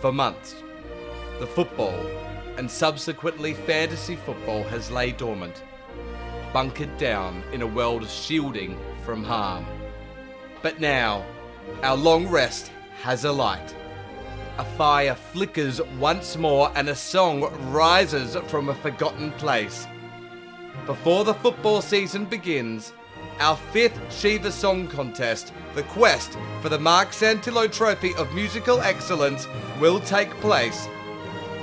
For months, the football and subsequently fantasy football has lay dormant, bunkered down in a world shielding from harm. But now, our long rest has a light. A fire flickers once more and a song rises from a forgotten place. Before the football season begins, our fifth Shiva Song Contest, the quest for the Mark Santillo Trophy of Musical Excellence, will take place.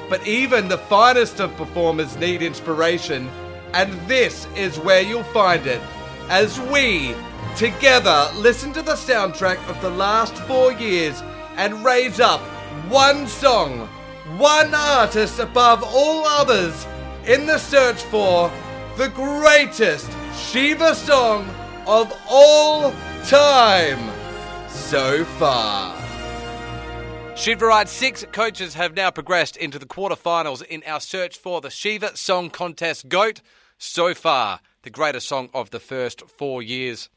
But even the finest of performers need inspiration, and this is where you'll find it. As we, together, listen to the soundtrack of the last four years and raise up one song, one artist above all others in the search for the greatest Shiva song of all time so far. Shiva Right, six coaches have now progressed into the quarterfinals in our search for the Shiva Song Contest GOAT so far, the greatest song of the first four years.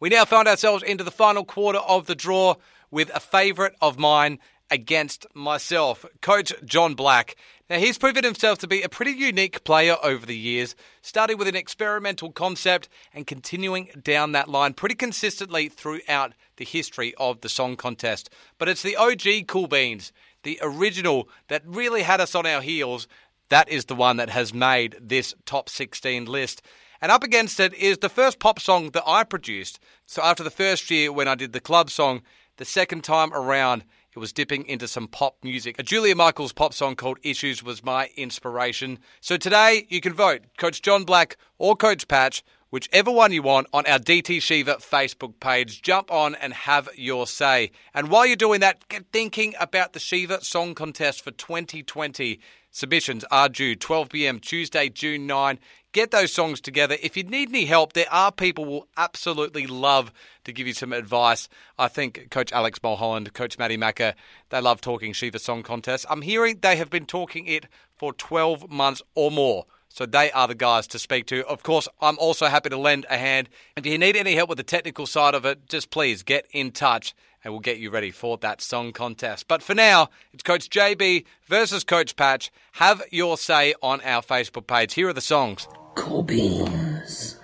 We now find ourselves into the final quarter of the draw with a favourite of mine against myself, Coach John Black. Now, he's proven himself to be a pretty unique player over the years, starting with an experimental concept and continuing down that line pretty consistently throughout the history of the song contest. But it's the OG Cool Beans, the original that really had us on our heels. That is the one that has made this top 16 list. And up against it is the first pop song that I produced. So after the first year when I did the club song, the second time around, it was dipping into some pop music. A Julia Michaels pop song called Issues was my inspiration. So today you can vote Coach John Black or Coach Patch, whichever one you want, on our DT Shiva Facebook page. Jump on and have your say. And while you're doing that, get thinking about the Shiva Song Contest for 2020. Submissions are due 12 p.m. Tuesday, June 9. Get those songs together. If you need any help, there are people who will absolutely love to give you some advice. I think Coach Alex Mulholland, Coach Matty Macker, they love talking Shiva Song Contest. I'm hearing they have been talking it for 12 months or more. So they are the guys to speak to. Of course, I'm also happy to lend a hand. If you need any help with the technical side of it, just please get in touch and we'll get you ready for that song contest. But for now, it's Coach JB versus Coach Patch. Have your say on our Facebook page. Here are the songs. Cool beans.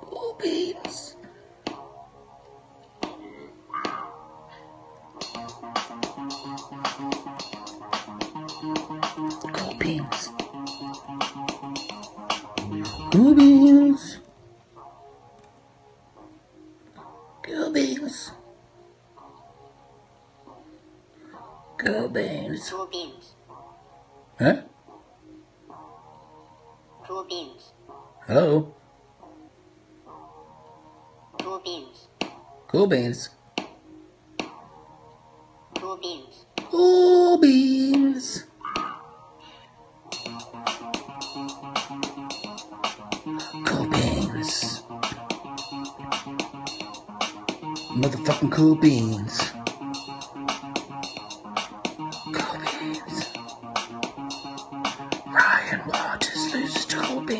Cool beans. Cool beans. Cool beans. Cool beans. Cool beans. Two beans. Huh? Two beans. Hello? Two beans. Cool beans. Two beans. Cool beans. Cool beans. Motherfucking cool beans.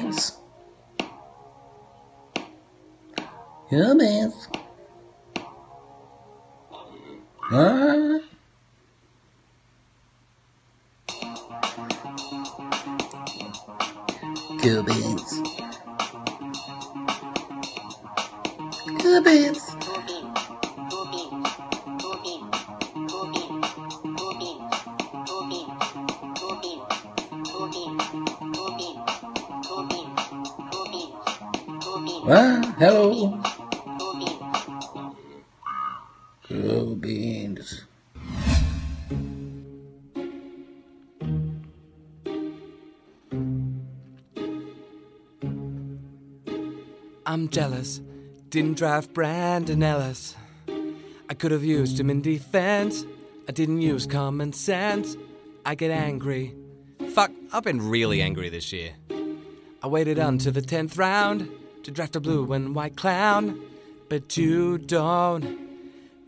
humans. Humans. Huh? Cubans. Cubans. Beans. Hello. Beans. I'm jealous. Didn't draft Brandon Ellis. I could have used him in defense. I didn't use common sense. I get angry. Fuck, I've been really angry this year. I waited until the 10th round to draft a blue and white clown. But you don't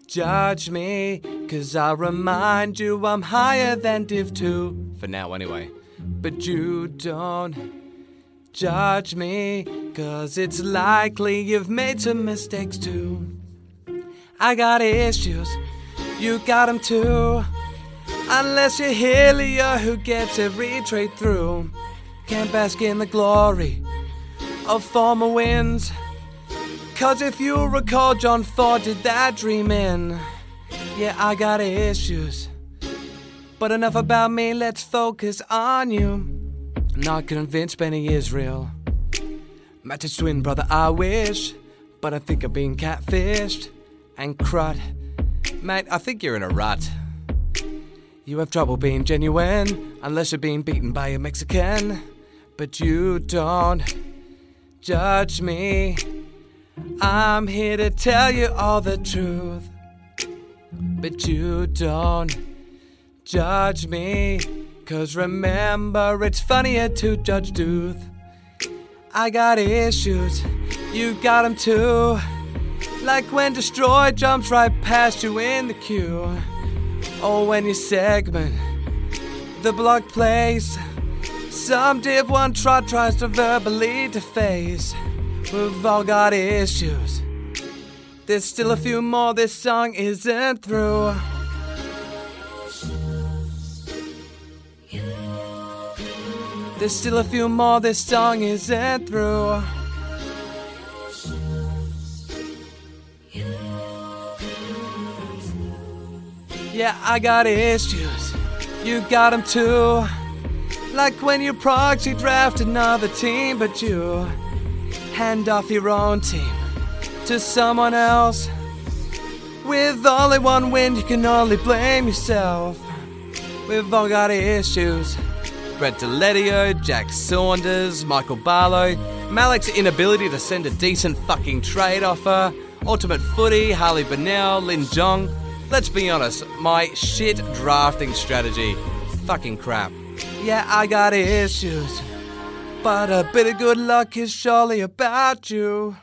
judge me, cause I'll remind you I'm higher than Div 2. For now, anyway. But you don't judge me, cause it's likely you've made some mistakes too. I got issues, You got 'em too. Unless you're Helia who gets every trade through. Can't bask in the glory of former wins. Cause if you recall, John Ford did that dream in. Yeah, I got issues. But enough about me, let's focus on you. Not convinced Benny Israel. Match's twin brother, I wish. But I think I'm being catfished. And crud. Mate, I think you're in a rut. You have trouble being genuine unless you're being beaten by a Mexican. But you don't judge me. I'm here to tell you all the truth. But you don't judge me. Cause remember, it's funnier to judge Duth. I got issues, you got 'em too. Like when Destroy jumps right past you in the queue. Or when you segment the block plays. Some div one trot tries to verbally deface. We've all got issues. There's still a few more, this song isn't through. There's still a few more, this song isn't through. Yeah, I got issues. You got 'em too. Like when you proxy draft another team, but you hand off your own team to someone else. With only one win, you can only blame yourself. We've all got issues. Brett Deledio, Jack Saunders, Michael Barlow, Malik's inability to send a decent fucking trade offer, Ultimate Footy, Harley Bennell, Lin Jong. Let's be honest, my shit drafting strategy. Fucking crap. Yeah, I got issues. But a bit of good luck is surely about you.